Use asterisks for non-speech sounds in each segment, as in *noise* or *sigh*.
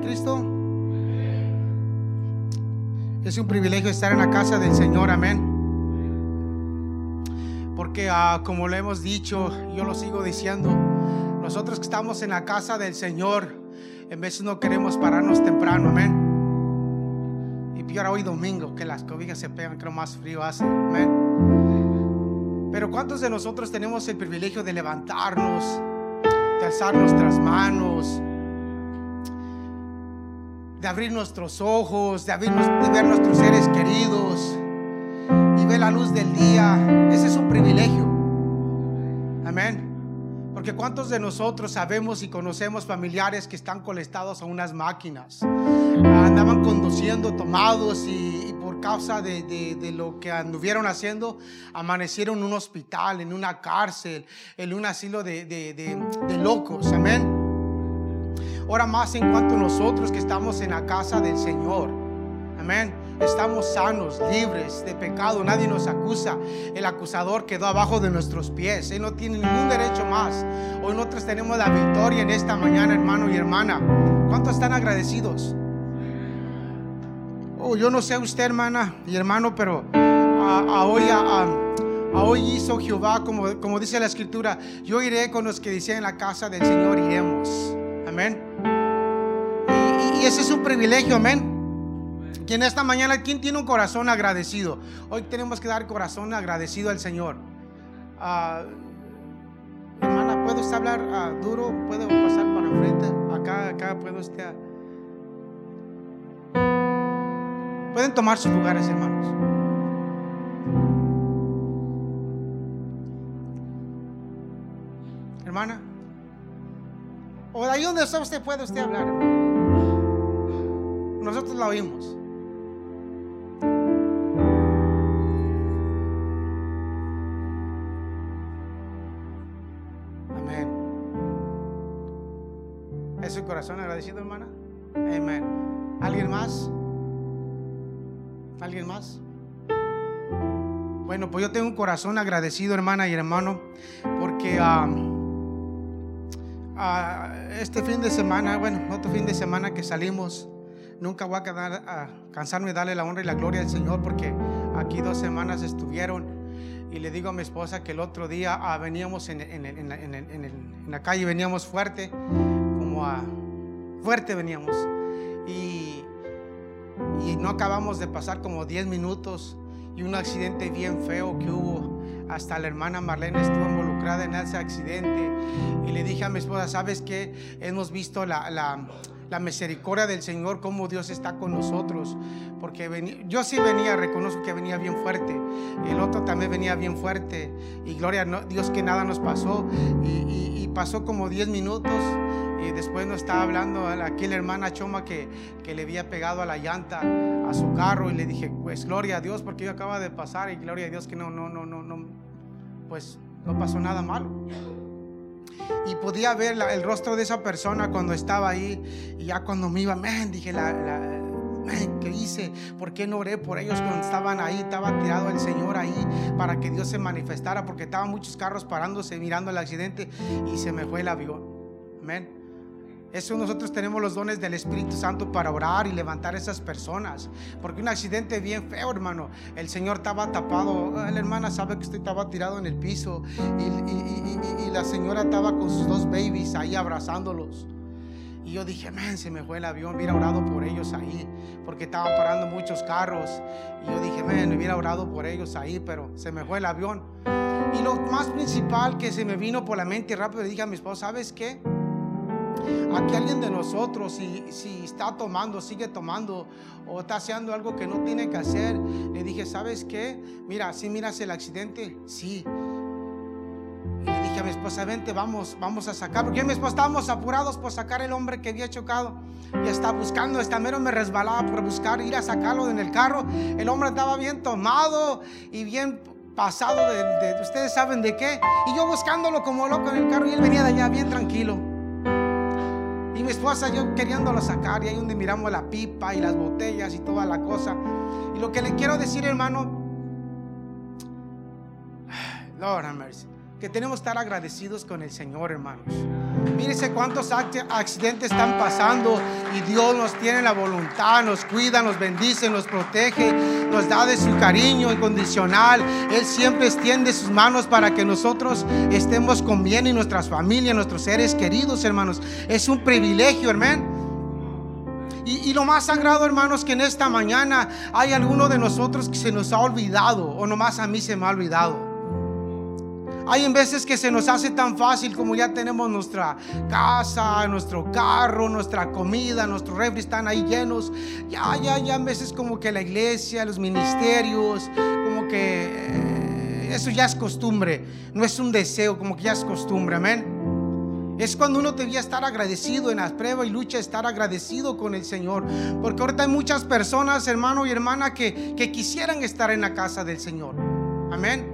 Cristo? Es un privilegio estar en la casa del Señor, amén. Porque ah, como lo hemos dicho, yo lo sigo diciendo, nosotros que estamos en la casa del Señor, en veces no queremos pararnos temprano, amén. Y peor hoy domingo, que las cobijas se pegan, que lo más frío hace, amén. Pero ¿cuántos de nosotros tenemos el privilegio de levantarnos, de alzar nuestras manos? De abrir nuestros ojos, de, abrir, de ver nuestros seres queridos y ver la luz del día. Ese es un privilegio. Amén. Porque cuántos de nosotros sabemos y conocemos familiares que están conectados a unas máquinas, andaban conduciendo tomados y, por causa de, de, lo que anduvieron haciendo, amanecieron en un hospital, en una cárcel, en un asilo de, locos. Amén. Ahora más en cuanto a nosotros que estamos en la casa del Señor. Amén. Estamos sanos, libres de pecado. Nadie nos acusa. El acusador quedó abajo de nuestros pies. Él no tiene ningún derecho más. Hoy nosotros tenemos la victoria en esta mañana, hermano y hermana. ¿Cuántos están agradecidos? Oh, yo no sé usted, hermana y hermano, pero a, hoy, a, hoy hizo Jehová, como, como dice la escritura, yo iré con los que dicen en la casa del Señor, iremos. Amén ese es un privilegio, amén. Que en esta mañana, ¿quién tiene un corazón agradecido? Hoy tenemos que dar corazón agradecido al Señor. Ah, hermana, ¿puedo hablar ah, duro? ¿Puedo pasar para frente? Acá, acá, ¿puedo usted? Pueden tomar sus lugares, hermanos. Hermana. O de ahí donde está usted puede usted hablar. Nosotros la oímos. Amén. ¿Es su corazón agradecido, hermana? Amén. ¿Alguien más? ¿Alguien más? Bueno, pues yo tengo un corazón agradecido, hermana y hermano, porque ah, ah, este fin de semana, bueno, otro fin de semana que salimos, Nunca voy a, cansarme de darle la honra y la gloria al Señor porque aquí dos semanas estuvieron y le digo a mi esposa que el otro día ah, veníamos en, la calle, veníamos fuerte, como a fuerte veníamos. Y, no acabamos de pasar como 10 minutos y un accidente bien feo que hubo. Hasta la hermana Marlene estuvo involucrada en ese accidente. Y le dije a mi esposa, ¿sabes qué? Hemos visto la, la la misericordia del Señor, cómo Dios está con nosotros. Porque yo sí venía, reconozco que venía bien fuerte. El otro también venía bien fuerte. Y gloria a Dios que nada nos pasó. Y, pasó como 10 minutos. Y después nos estaba hablando aquí la hermana Choma que, que le había pegado a la llanta a su carro. Y le dije, pues gloria a Dios, porque yo acaba de pasar. Y gloria a Dios que no, no, no, no, no, pues no pasó nada malo y podía ver el rostro de esa persona cuando estaba ahí. Y ya cuando me iba, man, dije, ¿qué hice? ¿Por qué no oré por ellos cuando estaban ahí? Estaba tirado el Señor ahí para que Dios se manifestara, porque estaban muchos carros parándose mirando el accidente y se me fue el avión. Amén. Eso nosotros tenemos los dones del Espíritu Santo para orar y levantar a esas personas. Porque un accidente bien feo, hermano. El Señor estaba tapado. Ah, la hermana sabe que usted estaba tirado en el piso. Y, la señora estaba con sus dos babies ahí abrazándolos. Y yo dije, man, se me fue el avión, hubiera orado por ellos ahí, porque estaban parando muchos carros. Y yo dije, man, hubiera orado por ellos ahí, pero se me fue el avión. Y lo más principal que se me vino por la mente rápido, le dije a mi esposa, ¿sabes qué? Aquí alguien de nosotros, si, si está tomando, sigue tomando o está haciendo algo que no tiene que hacer, le dije, ¿sabes qué? Mira, si miras el accidente, sí. Y le dije a mi esposa, vente, vamos, vamos a sacar. Porque yo y mi esposa estábamos apurados por sacar el hombre que había chocado. Y estaba buscando, esta mero me resbalaba por buscar, ir a sacarlo en el carro. El hombre estaba bien tomado y bien pasado de, ustedes saben de qué. Y yo buscándolo como loco en el carro y él venía de allá bien tranquilo. Mi esposa yo queriéndolo sacar y ahí donde miramos la pipa y las botellas y toda la cosa. Y lo que le quiero decir, hermano, *sighs* Lord mercy, que tenemos que estar agradecidos con el Señor, hermanos. Mírese cuántos accidentes están pasando y Dios nos tiene la voluntad, nos cuida, nos bendice, nos protege, nos da de su cariño incondicional. Él siempre extiende sus manos para que nosotros estemos con bien y nuestras familias, nuestros seres queridos, hermanos. Es un privilegio, hermano. Y, y, lo más sagrado, hermanos, que en esta mañana hay alguno de nosotros que se nos ha olvidado, o nomás a mí se me ha olvidado. Hay en veces que se nos hace tan fácil como ya tenemos nuestra casa, nuestro carro, nuestra comida, nuestros refri están ahí llenos. Ya, ya, ya en veces como que la iglesia, los ministerios, como que eh, eso ya es costumbre, no es un deseo, como que ya es costumbre, amén. Es cuando uno debía estar agradecido en las pruebas y lucha, estar agradecido con el Señor. Porque ahorita hay muchas personas, hermano y hermana, que, que quisieran estar en la casa del Señor. Amén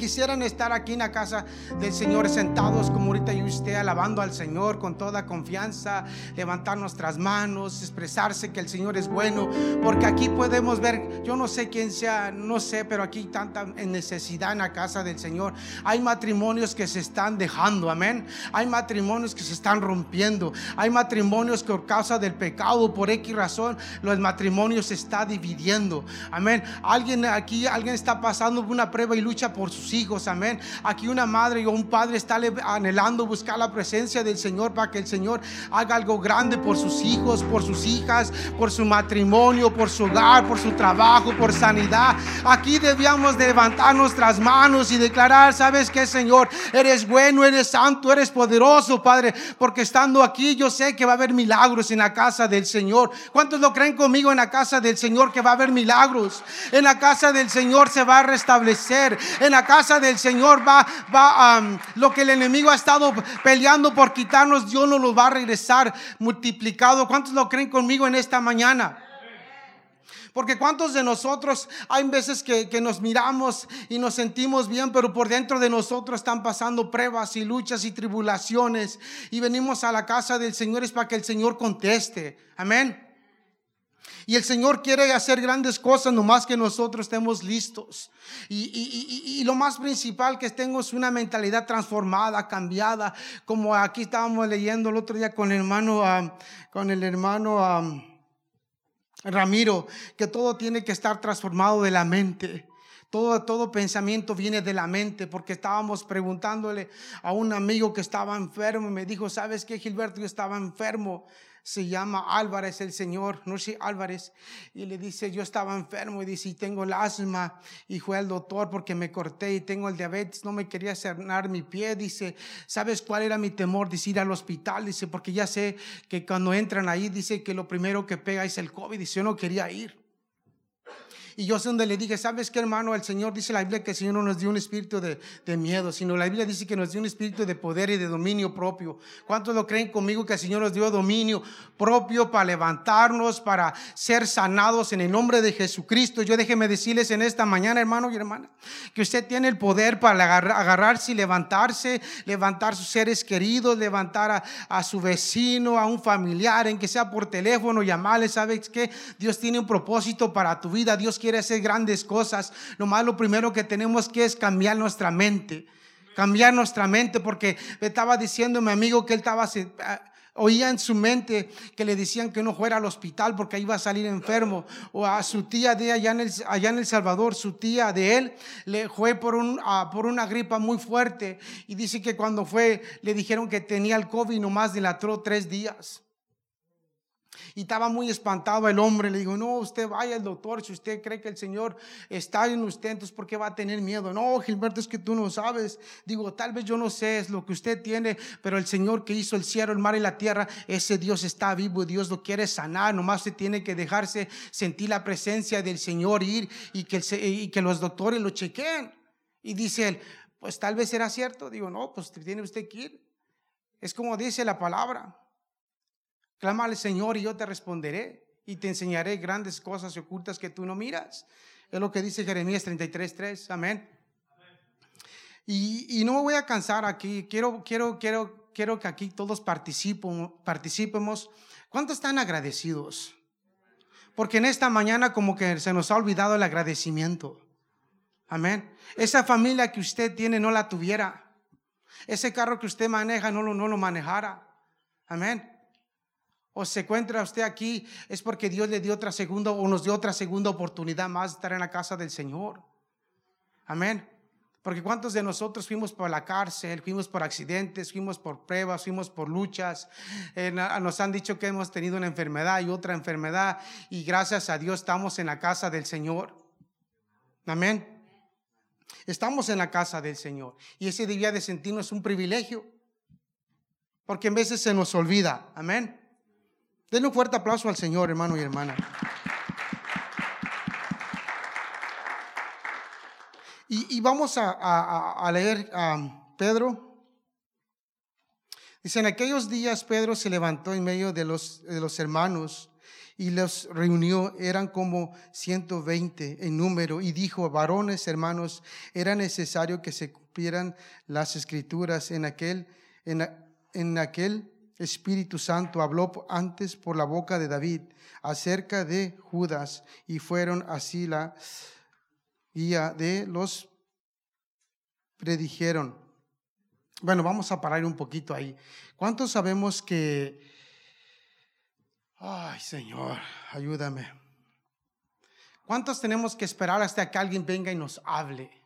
quisieran estar aquí en la casa del Señor sentados como ahorita y usted alabando al Señor con toda confianza, levantar nuestras manos, expresarse que el Señor es bueno, porque aquí podemos ver, yo no sé quién sea, no sé, pero aquí hay tanta necesidad en la casa del Señor. Hay matrimonios que se están dejando, amén. Hay matrimonios que se están rompiendo. Hay matrimonios que por causa del pecado, por X razón, los matrimonios se está dividiendo. Amén. Alguien aquí, alguien está pasando una prueba y lucha por sus hijos, amén. Aquí una madre o un padre está anhelando buscar la presencia del Señor para que el Señor haga algo grande por sus hijos, por sus hijas, por su matrimonio, por su hogar, por su trabajo, por sanidad. Aquí debíamos levantar nuestras manos y declarar, ¿sabes qué, Señor? Eres bueno, eres santo, eres poderoso, Padre, porque estando aquí yo sé que va a haber milagros en la casa del Señor. ¿Cuántos lo creen conmigo en la casa del Señor que va a haber milagros? En la casa del Señor se va a restablecer. En la casa casa del Señor va, va, lo que el enemigo ha estado peleando por quitarnos, Dios nos lo va a regresar multiplicado. ¿Cuántos lo creen conmigo en esta mañana? Porque cuántos de nosotros hay veces que, que, nos miramos y nos sentimos bien, pero por dentro de nosotros están pasando pruebas y luchas y tribulaciones. Y venimos a la casa del Señor es para que el Señor conteste. Amén. Y el Señor quiere hacer grandes cosas, nomás que nosotros estemos listos. Y, lo más principal que tengo es una mentalidad transformada, cambiada, como aquí estábamos leyendo el otro día con el hermano, ah, con el hermano ah, Ramiro, que todo tiene que estar transformado de la mente. Todo, todo pensamiento viene de la mente, porque estábamos preguntándole a un amigo que estaba enfermo y me dijo, ¿sabes qué, Gilberto? Yo estaba enfermo se llama Álvarez el señor, no sé Álvarez, y le dice, yo estaba enfermo. Y dice, y tengo el asma, y fue al doctor porque me corté y tengo el diabetes, no me quería cernar mi pie, dice, ¿sabes cuál era mi temor? Dice, ir al hospital, dice, porque ya sé que cuando entran ahí, dice que lo primero que pega es el COVID, dice, yo no quería ir. Y yo sé donde le dije, ¿sabes qué, hermano? El Señor dice la Biblia que el Señor no nos dio un espíritu de, miedo, sino la Biblia dice que nos dio un espíritu de poder y de dominio propio. ¿Cuántos lo creen conmigo que el Señor nos dio dominio propio para levantarnos, para ser sanados en el nombre de Jesucristo? Yo déjeme decirles en esta mañana, hermano y hermana, que usted tiene el poder para agarrarse y levantarse, levantar sus seres queridos, levantar a, a su vecino, a un familiar, en que sea por teléfono, llamarle. ¿Sabes qué? Dios tiene un propósito para tu vida. Dios quiere hacer grandes cosas, nomás lo primero que tenemos que es cambiar nuestra mente. Cambiar nuestra mente, porque estaba diciendo mi amigo que él estaba ah, oía en su mente que le decían que no fuera al hospital porque iba a salir enfermo. O a su tía de allá en el, allá en el Salvador, su tía de él, le fue por, un, ah, por una gripa muy fuerte. Y dice que cuando fue, le dijeron que tenía el COVID y nomás dilató tres días. Estaba muy espantado el hombre. Le digo, no, usted vaya al doctor. Si usted cree que el Señor está en usted, entonces ¿por qué va a tener miedo? No, Gilberto, es que tú no sabes. Digo, tal vez yo no sé, es lo que usted tiene, pero el Señor que hizo el cielo, el mar y la tierra, ese Dios está vivo. Dios lo quiere sanar. Nomás se tiene que dejarse sentir la presencia del Señor, ir y que, los doctores lo chequeen. Y dice él, pues tal vez será cierto. Digo, no, pues tiene usted que ir. Es como dice la palabra. Clama al Señor y yo te responderé y te enseñaré grandes cosas ocultas que tú no miras. Es lo que dice Jeremías 33.3. Amén. Y, y, no me voy a cansar aquí. Quiero, quiero, quiero, quiero que aquí todos participemos. ¿Cuántos están agradecidos? Porque en esta mañana como que se nos ha olvidado el agradecimiento. Amén. Esa familia que usted tiene no la tuviera. Ese carro que usted maneja no lo, no lo manejara. Amén. O se encuentra usted aquí es porque Dios le dio otra segunda o nos dio otra segunda oportunidad más de estar en la casa del Señor. Amén. Porque cuántos de nosotros fuimos por la cárcel, fuimos por accidentes, fuimos por pruebas, fuimos por luchas. Nos han dicho que hemos tenido una enfermedad y otra enfermedad y gracias a Dios estamos en la casa del Señor. Amén. Estamos en la casa del Señor y ese día de sentirnos un privilegio. Porque en veces se nos olvida. Amén. Denle un fuerte aplauso al Señor, hermano y hermana. Y, vamos a, leer a Pedro. Dice, en aquellos días Pedro se levantó en medio de los, de los hermanos y los reunió, eran como 120 en número, y dijo, varones, hermanos, era necesario que se cumplieran las escrituras en aquel, en, en aquel Espíritu Santo habló antes por la boca de David acerca de Judas, y fueron así la guía de los predijeron. Bueno, vamos a parar un poquito ahí. ¿Cuántos sabemos que... Ay, Señor, ayúdame. ¿Cuántos tenemos que esperar hasta que alguien venga y nos hable?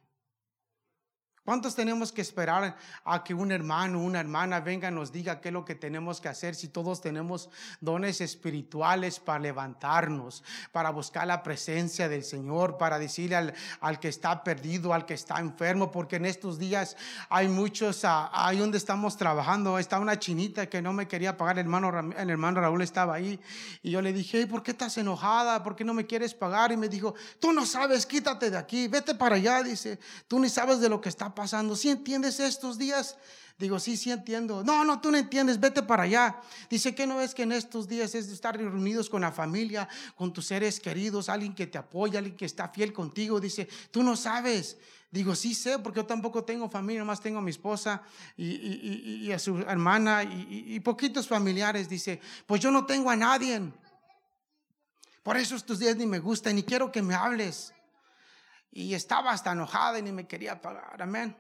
¿Cuántos tenemos que esperar a que un hermano, una hermana venga y nos diga qué es lo que tenemos que hacer si todos tenemos dones espirituales para levantarnos, para buscar la presencia del Señor, para decirle al, al que está perdido, al que está enfermo? Porque en estos días hay muchos, ah, ahí donde estamos trabajando, está una chinita que no me quería pagar, el hermano, el hermano Raúl estaba ahí y yo le dije, ¿por qué estás enojada? ¿Por qué no me quieres pagar? Y me dijo, tú no sabes, quítate de aquí, vete para allá, dice, tú ni sabes de lo que está pasando. ¿Sí entiendes estos días? Digo, sí, sí entiendo. No, no, tú no entiendes, vete para allá. Dice que no es que en estos días es de estar reunidos con la familia, con tus seres queridos, alguien que te apoya, alguien que está fiel contigo. Dice, tú no sabes. Digo, sí sé, porque yo tampoco tengo familia, más tengo a mi esposa y, a su hermana y, poquitos familiares. Dice, pues yo no tengo a nadie. Por eso estos días ni me gustan, ni quiero que me hables. Y estaba hasta enojada y ni me quería pagar. Amén.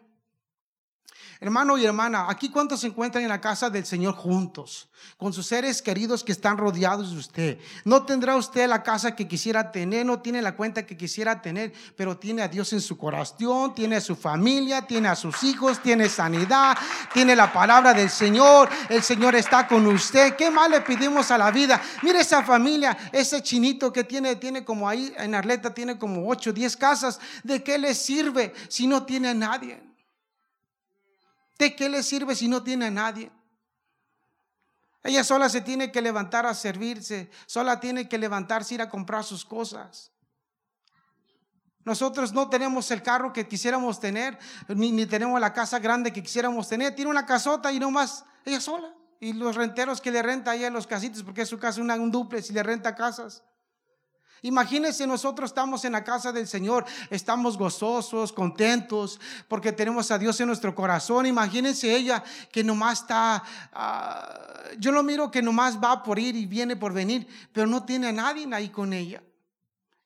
Hermano y hermana, aquí cuántos se encuentran en la casa del Señor juntos, con sus seres queridos que están rodeados de usted. No tendrá usted la casa que quisiera tener, no tiene la cuenta que quisiera tener, pero tiene a Dios en su corazón, tiene a su familia, tiene a sus hijos, tiene sanidad, tiene la palabra del Señor, el Señor está con usted. ¿Qué más le pedimos a la vida? Mire esa familia, ese chinito que tiene, tiene como ahí en Arleta, tiene como 8, 10 casas. ¿De qué le sirve si no tiene a nadie? ¿De qué le sirve si no tiene a nadie? Ella sola se tiene que levantar a servirse, sola tiene que levantarse ir a comprar sus cosas. Nosotros no tenemos el carro que quisiéramos tener, ni, tenemos la casa grande que quisiéramos tener. Tiene una casota y no más, ella sola. Y los renteros que le renta en los casitos, porque es su casa una, un duplex y le renta casas. Imagínense, nosotros estamos en la casa del Señor, estamos gozosos, contentos, porque tenemos a Dios en nuestro corazón. Imagínense ella que nomás está, ah, yo lo miro que nomás va por ir y viene por venir, pero no tiene a nadie ahí con ella.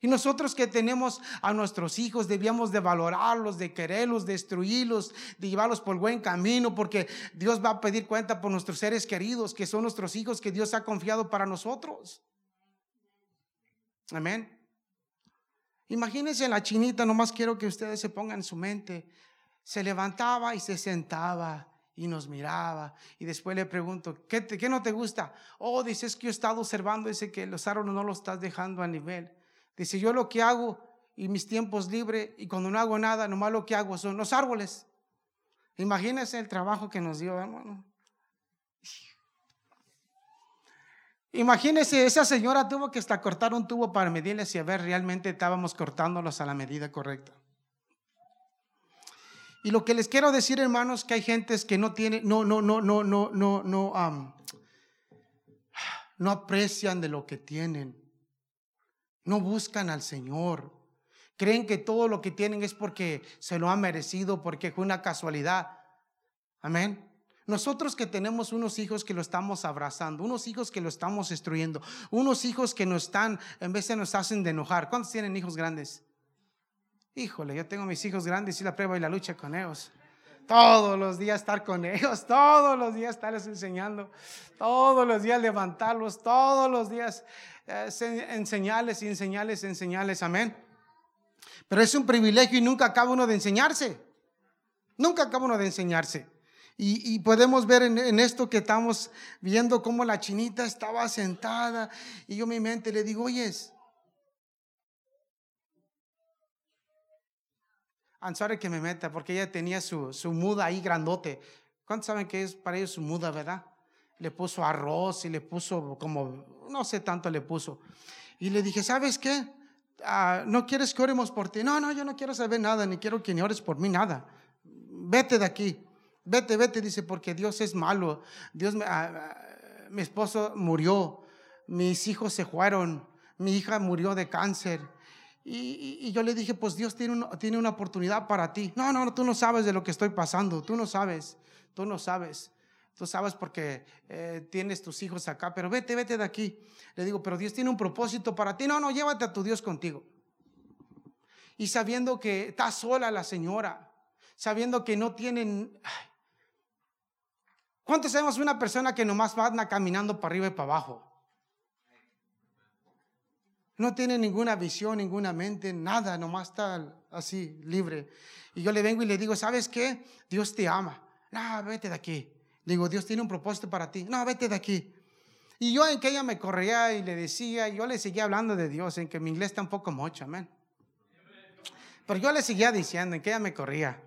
Y nosotros que tenemos a nuestros hijos debíamos de valorarlos, de quererlos, de destruirlos, de llevarlos por buen camino, porque Dios va a pedir cuenta por nuestros seres queridos, que son nuestros hijos que Dios ha confiado para nosotros. Amén. Imagínense la chinita, nomás quiero que ustedes se pongan en su mente. Se levantaba y se sentaba y nos miraba. Y después le pregunto, ¿qué, qué no te gusta? Oh, dice, es que yo he estado observando, dice que los árboles no los estás dejando a nivel. Dice, yo lo que hago y mis tiempos libres y cuando no hago nada, nomás lo que hago son los árboles. Imagínense el trabajo que nos dio, hermano. Imagínense, esa señora tuvo que hasta cortar un tubo para medirle si a ver realmente estábamos cortándolos a la medida correcta. Y lo que les quiero decir, hermanos, que hay gentes que no tienen, no, no, no, no, no, no, no, um, no aprecian de lo que tienen. No buscan al Señor. Creen que todo lo que tienen es porque se lo han merecido, porque fue una casualidad. Amén. Nosotros que tenemos unos hijos que lo estamos abrazando, unos hijos que lo estamos destruyendo, unos hijos que nos están, en vez de nos hacen de enojar. ¿Cuántos tienen hijos grandes? Híjole, yo tengo mis hijos grandes y la prueba y la lucha con ellos. todos los días estar con ellos, todos los días estarles enseñando, todos los días levantarlos, todos los días eh, enseñarles y enseñarles, enseñarles, amén. Pero es un privilegio y nunca acaba uno de enseñarse, nunca acaba uno de enseñarse. Y, podemos ver en, en, esto que estamos viendo cómo la chinita estaba sentada y yo mi mente le digo, oyes, sorry que me meta, porque ella tenía su, su muda ahí grandote. ¿Cuántos saben que es para ellos su muda, verdad? Le puso arroz y le puso como, no sé tanto le puso. Y le dije, ¿sabes qué? Ah, ¿No quieres que oremos por ti? No, no, yo no quiero saber nada, ni quiero que ni ores por mí, nada. Vete de aquí. Vete, vete, dice, porque Dios es malo. Dios, ah, ah, mi esposo murió, mis hijos se fueron, mi hija murió de cáncer y, yo le dije, pues Dios tiene una, oportunidad para ti. No, no, tú no sabes de lo que estoy pasando, tú no sabes, tú no sabes. Tú sabes porque eh, tienes tus hijos acá, pero vete, vete de aquí. Le digo, pero Dios tiene un propósito para ti. No, no, llévate a tu Dios contigo. Y sabiendo que está sola la señora, sabiendo que no tienen... ¿Cuántos sabemos una persona que nomás va caminando para arriba y para abajo? No tiene ninguna visión, ninguna mente, nada, nomás está así, libre. Y yo le vengo y le digo, ¿sabes qué? Dios te ama. No, vete de aquí. Digo, Dios tiene un propósito para ti. No, vete de aquí. Y yo en que ella me corría y le decía, yo le seguía hablando de Dios, en que mi inglés está un poco mucho, amén. Pero yo le seguía diciendo, en que ella me corría.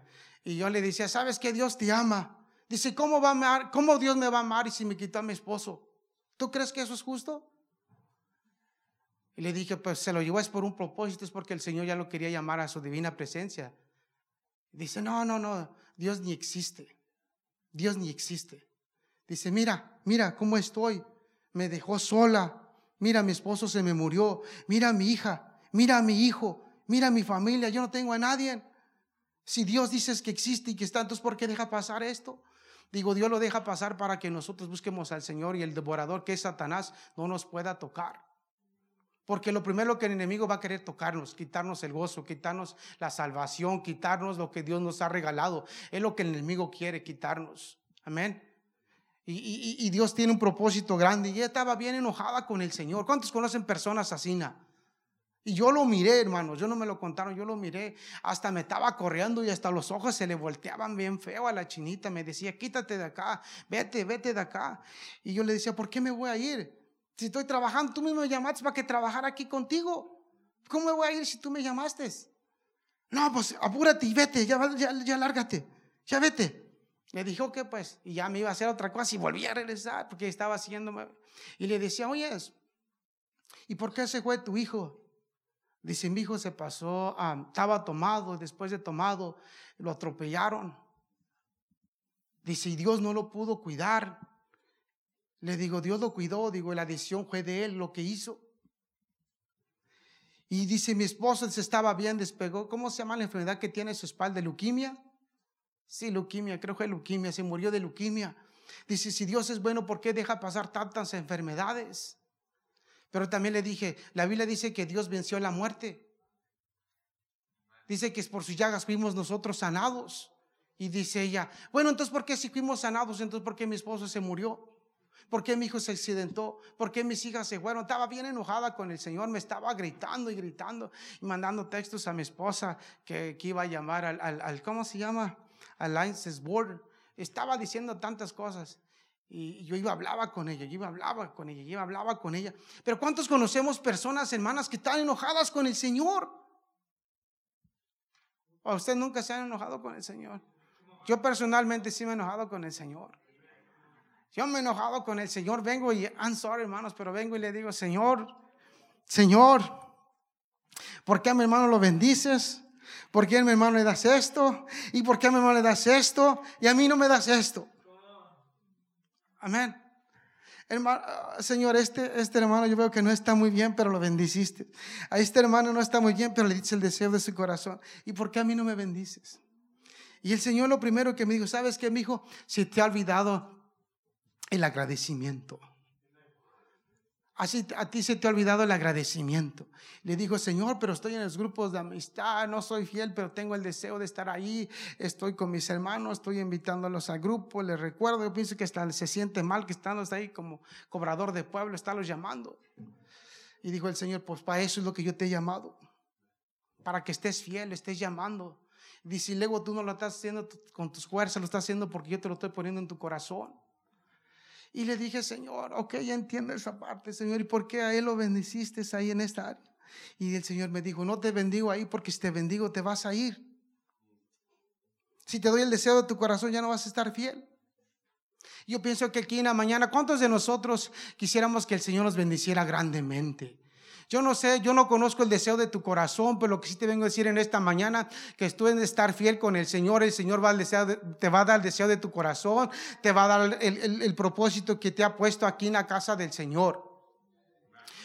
Y yo le decía, ¿sabes qué? Dios te ama. Dice, ¿cómo, va a? ¿cómo Dios me va a amar y si me quita a mi esposo? ¿Tú crees que eso es justo? Y le dije, pues se lo llevó es por un propósito, es porque el Señor ya lo quería llamar a su divina presencia. Dice, no, no, no, Dios ni existe. Dios ni existe. Dice, mira, mira cómo estoy. Me dejó sola. Mira, mi esposo se me murió. Mira a mi hija. Mira a mi hijo. Mira a mi familia. Yo no tengo a nadie. Si Dios dice que existe y que está, entonces ¿por qué deja pasar esto? Digo, Dios lo deja pasar para que nosotros busquemos al Señor y el devorador que es Satanás no nos pueda tocar. Porque lo primero que el enemigo va a querer tocarnos, quitarnos el gozo, quitarnos la salvación, quitarnos lo que Dios nos ha regalado. Es lo que el enemigo quiere, quitarnos. Amén. Y, Dios tiene un propósito grande. Y ella estaba bien enojada con el Señor. ¿Cuántos conocen personas así? Y yo lo miré, hermanos, yo no me lo contaron, yo lo miré, hasta me estaba corriendo y hasta los ojos se le volteaban bien feo a la chinita, me decía, quítate de acá, vete, vete de acá. Y yo le decía, ¿por qué me voy a ir? Si estoy trabajando, tú mismo me llamaste para que trabajara aquí contigo. ¿Cómo me voy a ir si tú me llamaste? No, pues apúrate y vete, ya, ya, lárgate, ya vete. Le dijo que pues, y ya me iba a hacer otra cosa y volví a regresar porque estaba haciéndome. Y le decía, oye, ¿y por qué se fue tu hijo? Dice, mi hijo se pasó, estaba tomado, después de tomado, lo atropellaron. Dice, y Dios no lo pudo cuidar. Le digo, Dios lo cuidó, digo, la decisión fue de él lo que hizo. Y dice, mi esposo se estaba bien, despegó. ¿Cómo se llama la enfermedad que tiene su espalda? ¿Leuquimia? Sí, leuquimia, creo que es leuquimia, se murió de leuquimia. Dice, si Dios es bueno, ¿por qué deja pasar tantas enfermedades? Pero también le dije, la Biblia dice que Dios venció la muerte. Dice que es por sus llagas fuimos nosotros sanados. Y dice ella, bueno, entonces ¿por qué si fuimos sanados? Entonces ¿por qué mi esposo se murió? ¿Por qué mi hijo se accidentó? ¿Por qué mis hijas se fueron? Estaba bien enojada con el Señor, me estaba gritando y gritando y mandando textos a mi esposa que, iba a llamar al, al, ¿cómo se llama? Alliances Board. Estaba diciendo tantas cosas. Y yo iba, hablaba con ella, yo iba, hablaba con ella, yo iba, hablaba con ella. Pero ¿cuántos conocemos personas, hermanas, que están enojadas con el Señor? ¿O usted nunca se ha enojado con el Señor? Yo personalmente sí me he enojado con el Señor. Yo me he enojado con el Señor, vengo y, I'm sorry hermanos, pero vengo y le digo, Señor, Señor, ¿por qué a mi hermano lo bendices? ¿Por qué a mi hermano le das esto? ¿Y por qué a mi hermano le das esto? Y a mí no me das esto. Amén. Hermano, Señor, este, este hermano yo veo que no está muy bien, pero lo bendiciste. A este hermano no está muy bien, pero le dice el deseo de su corazón. ¿Y por qué a mí no me bendices? Y el Señor lo primero que me dijo, ¿sabes qué, mi hijo? Si te ha olvidado el agradecimiento. Así a ti se te ha olvidado el agradecimiento. Le dijo, Señor, pero estoy en los grupos de amistad, no soy fiel, pero tengo el deseo de estar ahí. Estoy con mis hermanos, estoy invitándolos al grupo, les recuerdo, yo pienso que hasta se siente mal que están ahí como cobrador de pueblo, está los llamando. Y dijo el Señor, pues para eso es lo que yo te he llamado, para que estés fiel, estés llamando. Dice, y luego tú no lo estás haciendo con tus fuerzas, lo estás haciendo porque yo te lo estoy poniendo en tu corazón. Y le dije, Señor, ok, ya entiendo esa parte, Señor, ¿y por qué a él lo bendiciste ahí en esta área? Y el Señor me dijo, no te bendigo ahí porque si te bendigo te vas a ir. Si te doy el deseo de tu corazón ya no vas a estar fiel. Yo pienso que aquí en la mañana, ¿cuántos de nosotros quisiéramos que el Señor nos bendiciera grandemente? Yo no sé, yo no conozco el deseo de tu corazón, pero lo que sí te vengo a decir en esta mañana, que tú en estar fiel con el Señor, el Señor deseo te va a dar el deseo de tu corazón, te va a dar el propósito que te ha puesto aquí en la casa del Señor.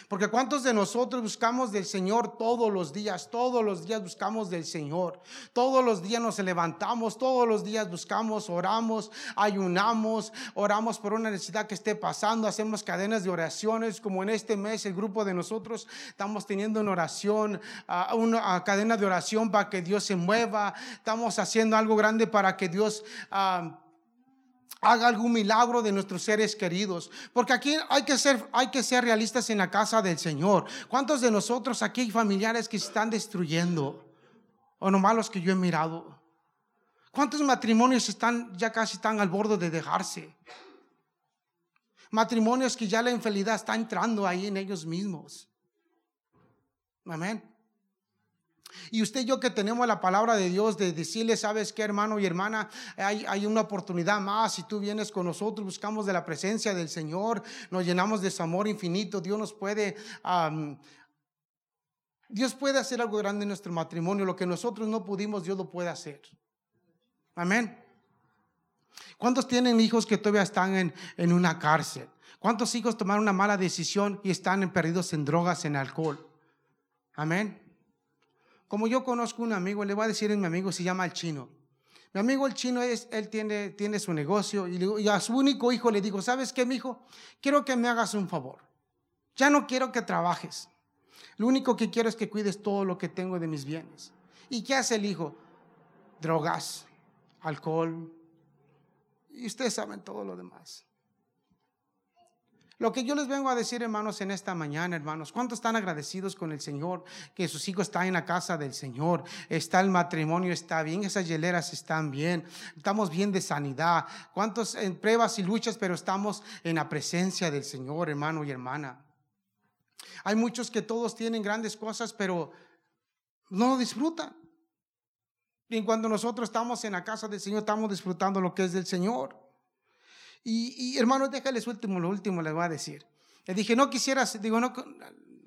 Porque ¿cuántos de nosotros buscamos del Señor todos los días? Todos los días buscamos del Señor. Todos los días nos levantamos, todos los días buscamos, oramos, ayunamos, oramos por una necesidad que esté pasando, hacemos cadenas de oraciones, como en este mes el grupo de nosotros estamos teniendo una oración, ah, una cadena de oración para que Dios se mueva, estamos haciendo algo grande para que Dios... Uh, haga algún milagro de nuestros seres queridos. Porque aquí hay que ser, hay que ser realistas en la casa del Señor. ¿Cuántos de nosotros aquí hay familiares que se están destruyendo? O no malos que yo he mirado. ¿Cuántos matrimonios están, ya casi están al borde de dejarse? Matrimonios que ya la infidelidad está entrando ahí en ellos mismos. Amén. Y usted y yo que tenemos la palabra de Dios de decirle, sabes qué hermano y hermana, hay, hay una oportunidad más. Si tú vienes con nosotros, buscamos de la presencia del Señor, nos llenamos de su amor infinito. Dios nos puede... Dios puede hacer algo grande en nuestro matrimonio. Lo que nosotros no pudimos, Dios lo puede hacer. Amén. ¿Cuántos tienen hijos que todavía están en, en una cárcel? ¿Cuántos hijos tomaron una mala decisión y están perdidos en drogas, en alcohol? Amén. Como yo conozco un amigo, le voy a decir a mi amigo, se llama el chino. Mi amigo el chino es, él tiene, tiene su negocio y, a su único hijo le dijo, ¿sabes qué, mi hijo? Quiero que me hagas un favor. Ya no quiero que trabajes. Lo único que quiero es que cuides todo lo que tengo de mis bienes. ¿Y qué hace el hijo? Drogas, alcohol. Y ustedes saben todo lo demás. Lo que yo les vengo a decir, hermanos, en esta mañana, hermanos, ¿cuántos están agradecidos con el Señor? Que sus hijos están en la casa del Señor, está el matrimonio, está bien, esas hieleras están bien, estamos bien de sanidad. ¿Cuántos en pruebas y luchas, pero estamos en la presencia del Señor, hermano y hermana? Hay muchos que todos tienen grandes cosas, pero no lo disfrutan. Y cuando nosotros estamos en la casa del Señor, estamos disfrutando lo que es del Señor. Y, y hermanos, déjales último, lo último les voy a decir. Le dije, no quisieras, digo, no,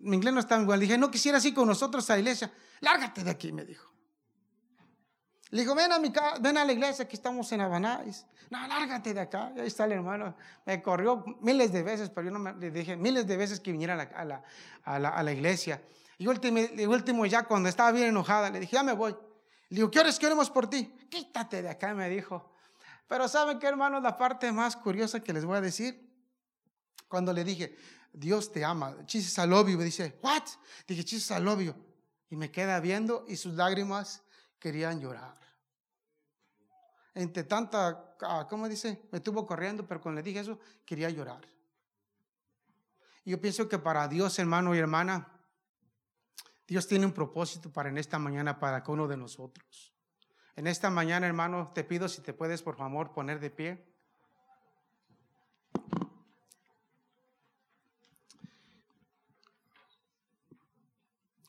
mi inglés no está igual. Le dije, no quisieras ir con nosotros a la iglesia. Lárgate de aquí, me dijo. Le digo, ven a, mi ven a la iglesia, aquí estamos en Habanais. No, lárgate de acá. Ahí está el hermano. Me corrió miles de veces, pero yo no me, le dije miles de veces que viniera a la, a la, a la, a la iglesia. Y último, último, ya cuando estaba bien enojada, le dije, ya me voy. Le digo, ¿qué horas queremos por ti? Quítate de acá, me dijo. Pero ¿saben qué, hermanos? La parte más curiosa que les voy a decir, cuando le dije, Dios te ama, Jesus I love me dice, ¿what? Dije, Jesus I love. Y me queda viendo y sus lágrimas querían llorar. Entre tanta, ah, ¿cómo dice? Me estuvo corriendo, pero cuando le dije eso, quería llorar. Y yo pienso que para Dios, hermano y hermana, Dios tiene un propósito para en esta mañana para cada uno de nosotros. En esta mañana, hermano, te pido si te puedes, por favor, poner de pie.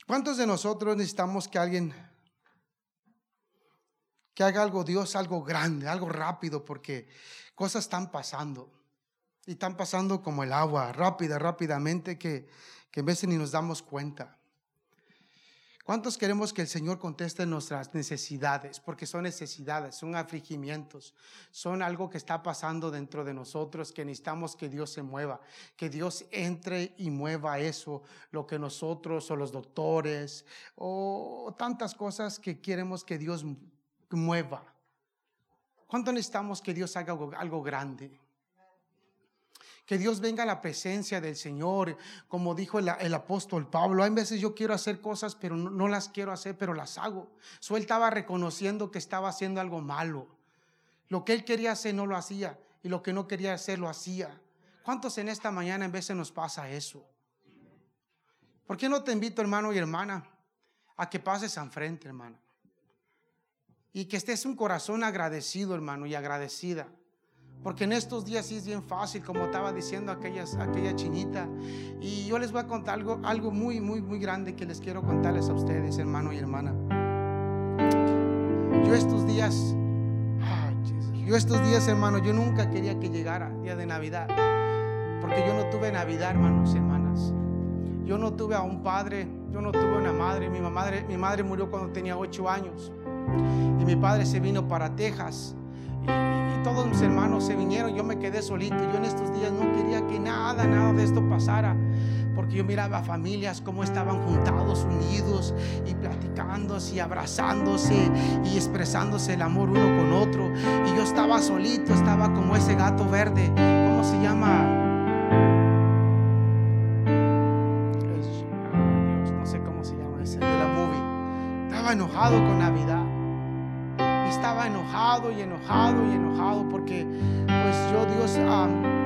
¿Cuántos de nosotros necesitamos que alguien que haga algo Dios, algo grande, algo rápido, porque cosas están pasando y están pasando como el agua, rápida, rápidamente, que, que a veces ni nos damos cuenta. ¿Cuántos queremos que el Señor conteste nuestras necesidades? Porque son necesidades, son afligimientos, son algo que está pasando dentro de nosotros, que necesitamos que Dios se mueva, que Dios entre y mueva eso, lo que nosotros o los doctores o tantas cosas que queremos que Dios mueva. ¿Cuánto necesitamos que Dios haga algo, algo grande? Que Dios venga a la presencia del Señor, como dijo el, apóstol Pablo. Hay veces yo quiero hacer cosas, pero no, las quiero hacer, pero las hago. So, él estaba reconociendo que estaba haciendo algo malo. Lo que él quería hacer no lo hacía y lo que no quería hacer lo hacía. ¿Cuántos en esta mañana en veces nos pasa eso? ¿Por qué no te invito, hermano y hermana, a que pases al frente, hermano? Y que estés un corazón agradecido, hermano, y agradecida. Porque en estos días sí es bien fácil, como estaba diciendo aquellas, aquella chinita. Y yo les voy a contar algo, algo muy, muy, muy grande que les quiero contarles a ustedes, hermano y hermana. Yo estos días, yo estos días, hermano, yo nunca quería que llegara día de Navidad. Porque yo no tuve Navidad, hermanos y hermanas. Yo no tuve a un padre, yo no tuve una madre. Mi madre, mi madre murió cuando tenía ocho años. Y mi padre se vino para Texas y, todos mis hermanos se vinieron, yo me quedé solito. Yo en estos días no quería que nada, nada de esto pasara. Porque yo miraba familias como estaban juntados, unidos y platicándose y abrazándose y expresándose el amor uno con otro. Y yo estaba solito, estaba como ese gato verde. ¿Cómo se llama? no sé cómo se llama ese de la movie. Estaba enojado con Navidad enojado y enojado y enojado porque pues yo Dios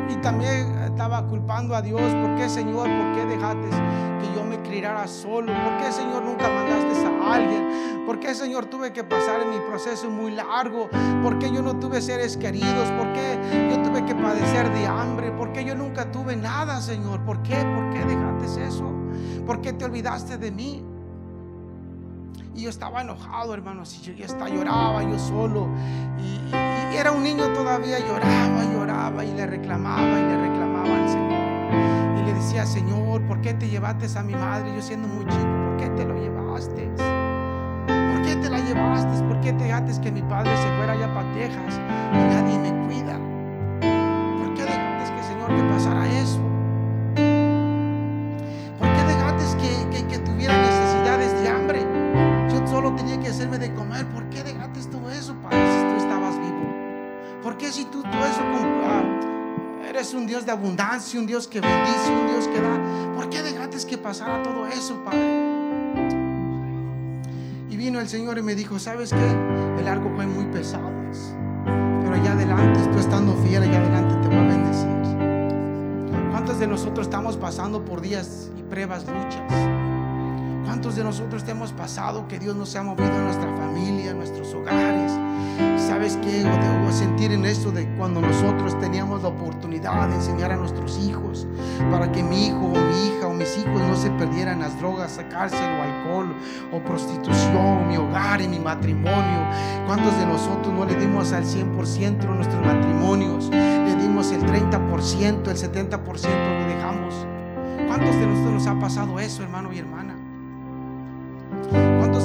y también estaba culpando a Dios, ¿por qué Señor? ¿Por qué dejaste que yo me criara solo? ¿Por qué Señor nunca mandaste a alguien? ¿Por qué Señor tuve que pasar en mi proceso muy largo? ¿Por qué yo no tuve seres queridos? ¿Por qué yo tuve que padecer de hambre? ¿Por qué yo nunca tuve nada, Señor? ¿Por qué? ¿Por qué dejaste eso? ¿Por qué te olvidaste de mí? Y yo estaba enojado, hermanos, y yo ya estaba, lloraba yo solo. Y, era un niño todavía, lloraba, lloraba y le reclamaba y le reclamaba al Señor. Y le decía, Señor, ¿por qué te llevaste a mi madre? Yo siendo muy chico, ¿por qué te lo llevaste? ¿Por qué te la llevaste? ¿Por qué te dejaste que mi padre se fuera allá para Texas y nadie me cuida? Abundancia, un Dios que bendice, un Dios que da? ¿Por qué dejaste que pasara todo eso, Padre? Y vino el Señor y me dijo, ¿sabes qué? El arco fue muy pesado. Pero allá adelante, tú estando fiel, allá adelante te voy a bendecir. ¿Cuántos de nosotros estamos pasando por días y pruebas, luchas? ¿Cuántos de nosotros te hemos pasado que Dios nos ha movido en nuestra familia, en nuestros hogares? ¿Sabes qué? Debo sentir en esto de cuando nosotros teníamos la oportunidad de enseñar a nuestros hijos para que mi hijo o mi hija o mis hijos no se perdieran las drogas, cárcel o alcohol o prostitución, mi hogar y mi matrimonio. ¿Cuántos de nosotros no le dimos al 100% nuestros matrimonios? Le dimos el 30%, el 70% lo dejamos. ¿Cuántos de nosotros nos ha pasado eso, hermano y hermana?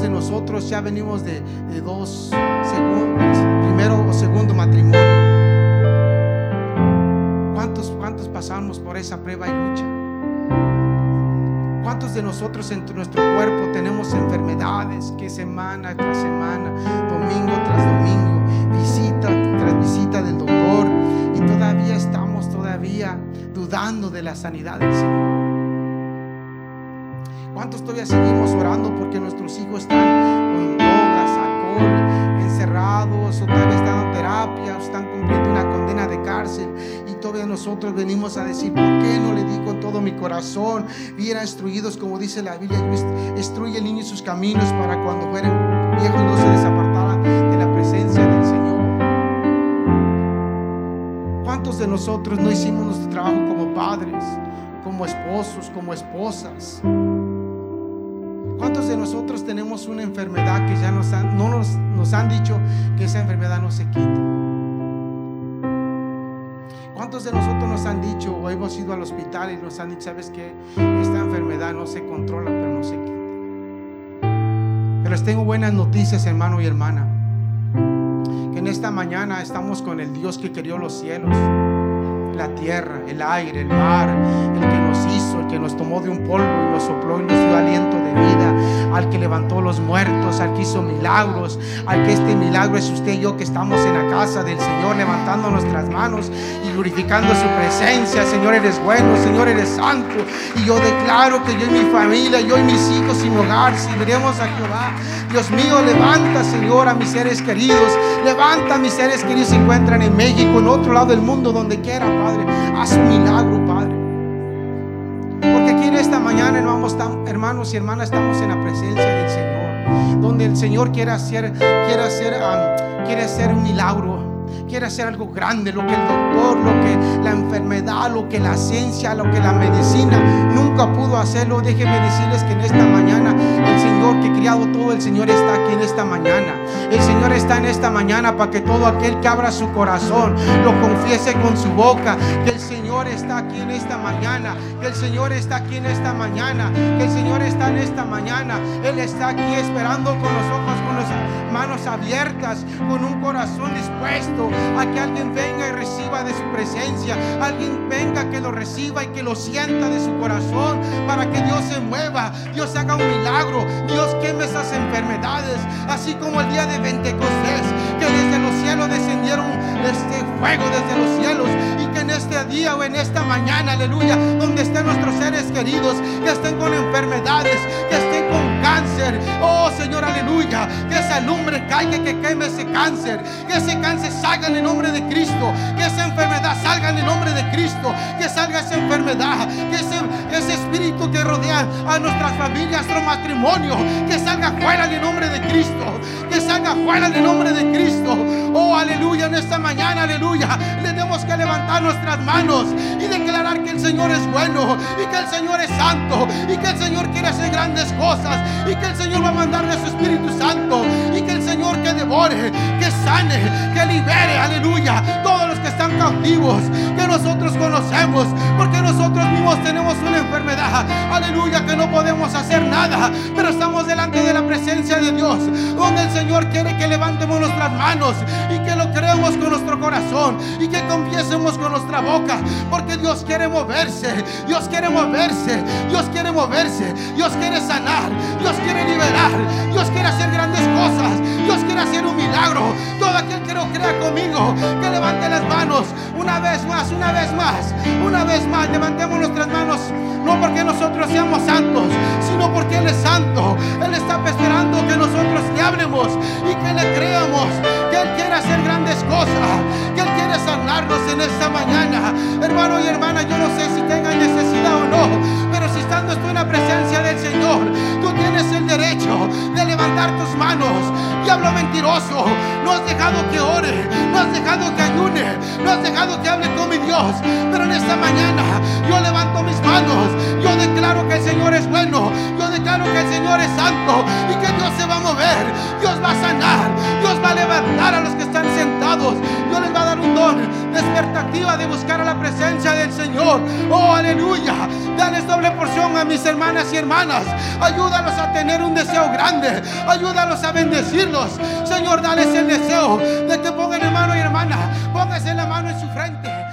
¿Cuántos de nosotros ya venimos de, dos segundos, primero o segundo matrimonio? ¿Cuántos, ¿Cuántos pasamos por esa prueba y lucha? ¿Cuántos de nosotros en nuestro cuerpo tenemos enfermedades que semana tras semana, domingo tras domingo, visita tras visita del doctor y todavía estamos todavía dudando de la sanidad del Señor? ¿Cuántos todavía seguimos orando porque nuestros hijos están con drogas, alcohol, encerrados o todavía están en terapia o están cumpliendo una condena de cárcel? Y todavía nosotros venimos a decir, ¿por qué no le di con todo mi corazón? Viera instruidos, como dice la Biblia, instruye el niño en sus caminos para cuando fueran viejos no se desapartara de la presencia del Señor. ¿Cuántos de nosotros no hicimos nuestro trabajo como padres, como esposos, como esposas? ¿Cuántos de nosotros tenemos una enfermedad que ya no nos, han dicho que esa enfermedad no se quita? ¿Cuántos de nosotros nos han dicho o hemos ido al hospital y nos han dicho, sabes que esta enfermedad no se controla, pero no se quita? Pero les tengo buenas noticias, hermano y hermana. Que en esta mañana estamos con el Dios que creó los cielos la tierra, el aire, el mar, el que que nos tomó de un polvo y nos sopló y nos dio aliento de vida. al que levantó los muertos, al que hizo milagros, al que este milagro es usted y yo que estamos en la casa del Señor levantando nuestras manos y glorificando su presencia. Señor, eres bueno, Señor, eres santo. Y yo declaro que yo y mi familia, yo y mis hijos y mi hogar serviremos a Jehová. Dios mío, levanta, Señor, a mis seres queridos. Levanta a mis seres queridos se encuentran en México, en otro lado del mundo, donde quiera, Padre. Haz un milagro, mañana, hermanos y hermanas, estamos en la presencia del Señor. Donde el Señor quiere hacer, hacer, quiere hacer un milagro quiere hacer algo grande, lo que el doctor, lo que la enfermedad, lo que la ciencia, lo que la medicina nunca pudo hacerlo. Déjenme decirles que en esta mañana el Señor que ha criado todo, el Señor está aquí en esta mañana. El Señor está en esta mañana para que todo aquel que abra su corazón lo confiese con su boca. Que el Señor está aquí en esta mañana. Que el Señor está aquí en esta mañana. Que el Señor está en esta mañana. Él está aquí esperando con los ojos, con las manos abiertas, con un corazón dispuesto a que alguien venga y reciba de su presencia, alguien venga que lo reciba y que lo sienta de su corazón para que Dios se mueva, Dios haga un milagro, Dios queme esas enfermedades, así como el día de Pentecostés, que desde los cielos descendieron este fuego desde los cielos día o en esta mañana, aleluya, donde estén nuestros seres queridos, que estén con enfermedades, que estén con cáncer, oh Señor, aleluya, que esa lumbre caiga, que queme ese cáncer, que ese cáncer salga en el nombre de Cristo. Que esa enfermedad salga en el nombre de Cristo. Que salga esa enfermedad. Que ese, ese espíritu que rodea a nuestras familias, nuestro matrimonio. Que salga fuera en el nombre de Cristo. Que salga fuera en el nombre de Cristo. Oh, aleluya. En esta mañana, aleluya. Tenemos que levantar nuestras manos y declarar que el Señor es bueno. Y que el Señor es santo. Y que el Señor quiere hacer grandes cosas. Y que el Señor va a mandarle su Espíritu Santo. Y que el Señor que devore, que sane, que libere aleluya, todos los que están cautivos, nosotros conocemos, porque nosotros mismos tenemos una enfermedad, aleluya, que no podemos hacer nada, pero estamos delante de la presencia de Dios, donde el Señor quiere que levantemos nuestras manos y que lo creemos con nuestro corazón y que confiesemos con nuestra boca, porque Dios quiere moverse, Dios quiere moverse, Dios quiere moverse, Dios quiere sanar, Dios quiere liberar, Dios quiere hacer grandes cosas, Dios quiere hacer un milagro, todo aquel que no crea conmigo, que levante las manos una vez más, una vez más, una vez más. Levantemos nuestras manos, no porque nosotros seamos santos, sino porque Él es santo. Él está esperando que nosotros le hablemos y que le creamos, que Él quiere hacer grandes cosas, que Él quiere sanarnos en esta mañana. Hermano y hermana, yo no sé si tengan necesidad o no, estando estoy en la presencia del Señor, tú tienes el derecho de levantar tus manos. Diablo mentiroso, no has dejado que ore, no has dejado que ayune, no has dejado que hable con mi Dios. Pero en esta mañana yo levanto mis manos, yo declaro que el Señor es bueno, yo declaro que el Señor es santo y que Dios se va a mover, Dios va a sanar, Dios va a levantar a los que están sentados, Dios les va a dar un don de expectativa de buscar a la presencia del Señor. Oh, aleluya. Dales doble porción a mis hermanas y hermanas. Ayúdalos a tener un deseo grande. Ayúdalos a bendecirlos. Señor, dales el deseo de que pongan hermano y hermana. Póngase la mano en su frente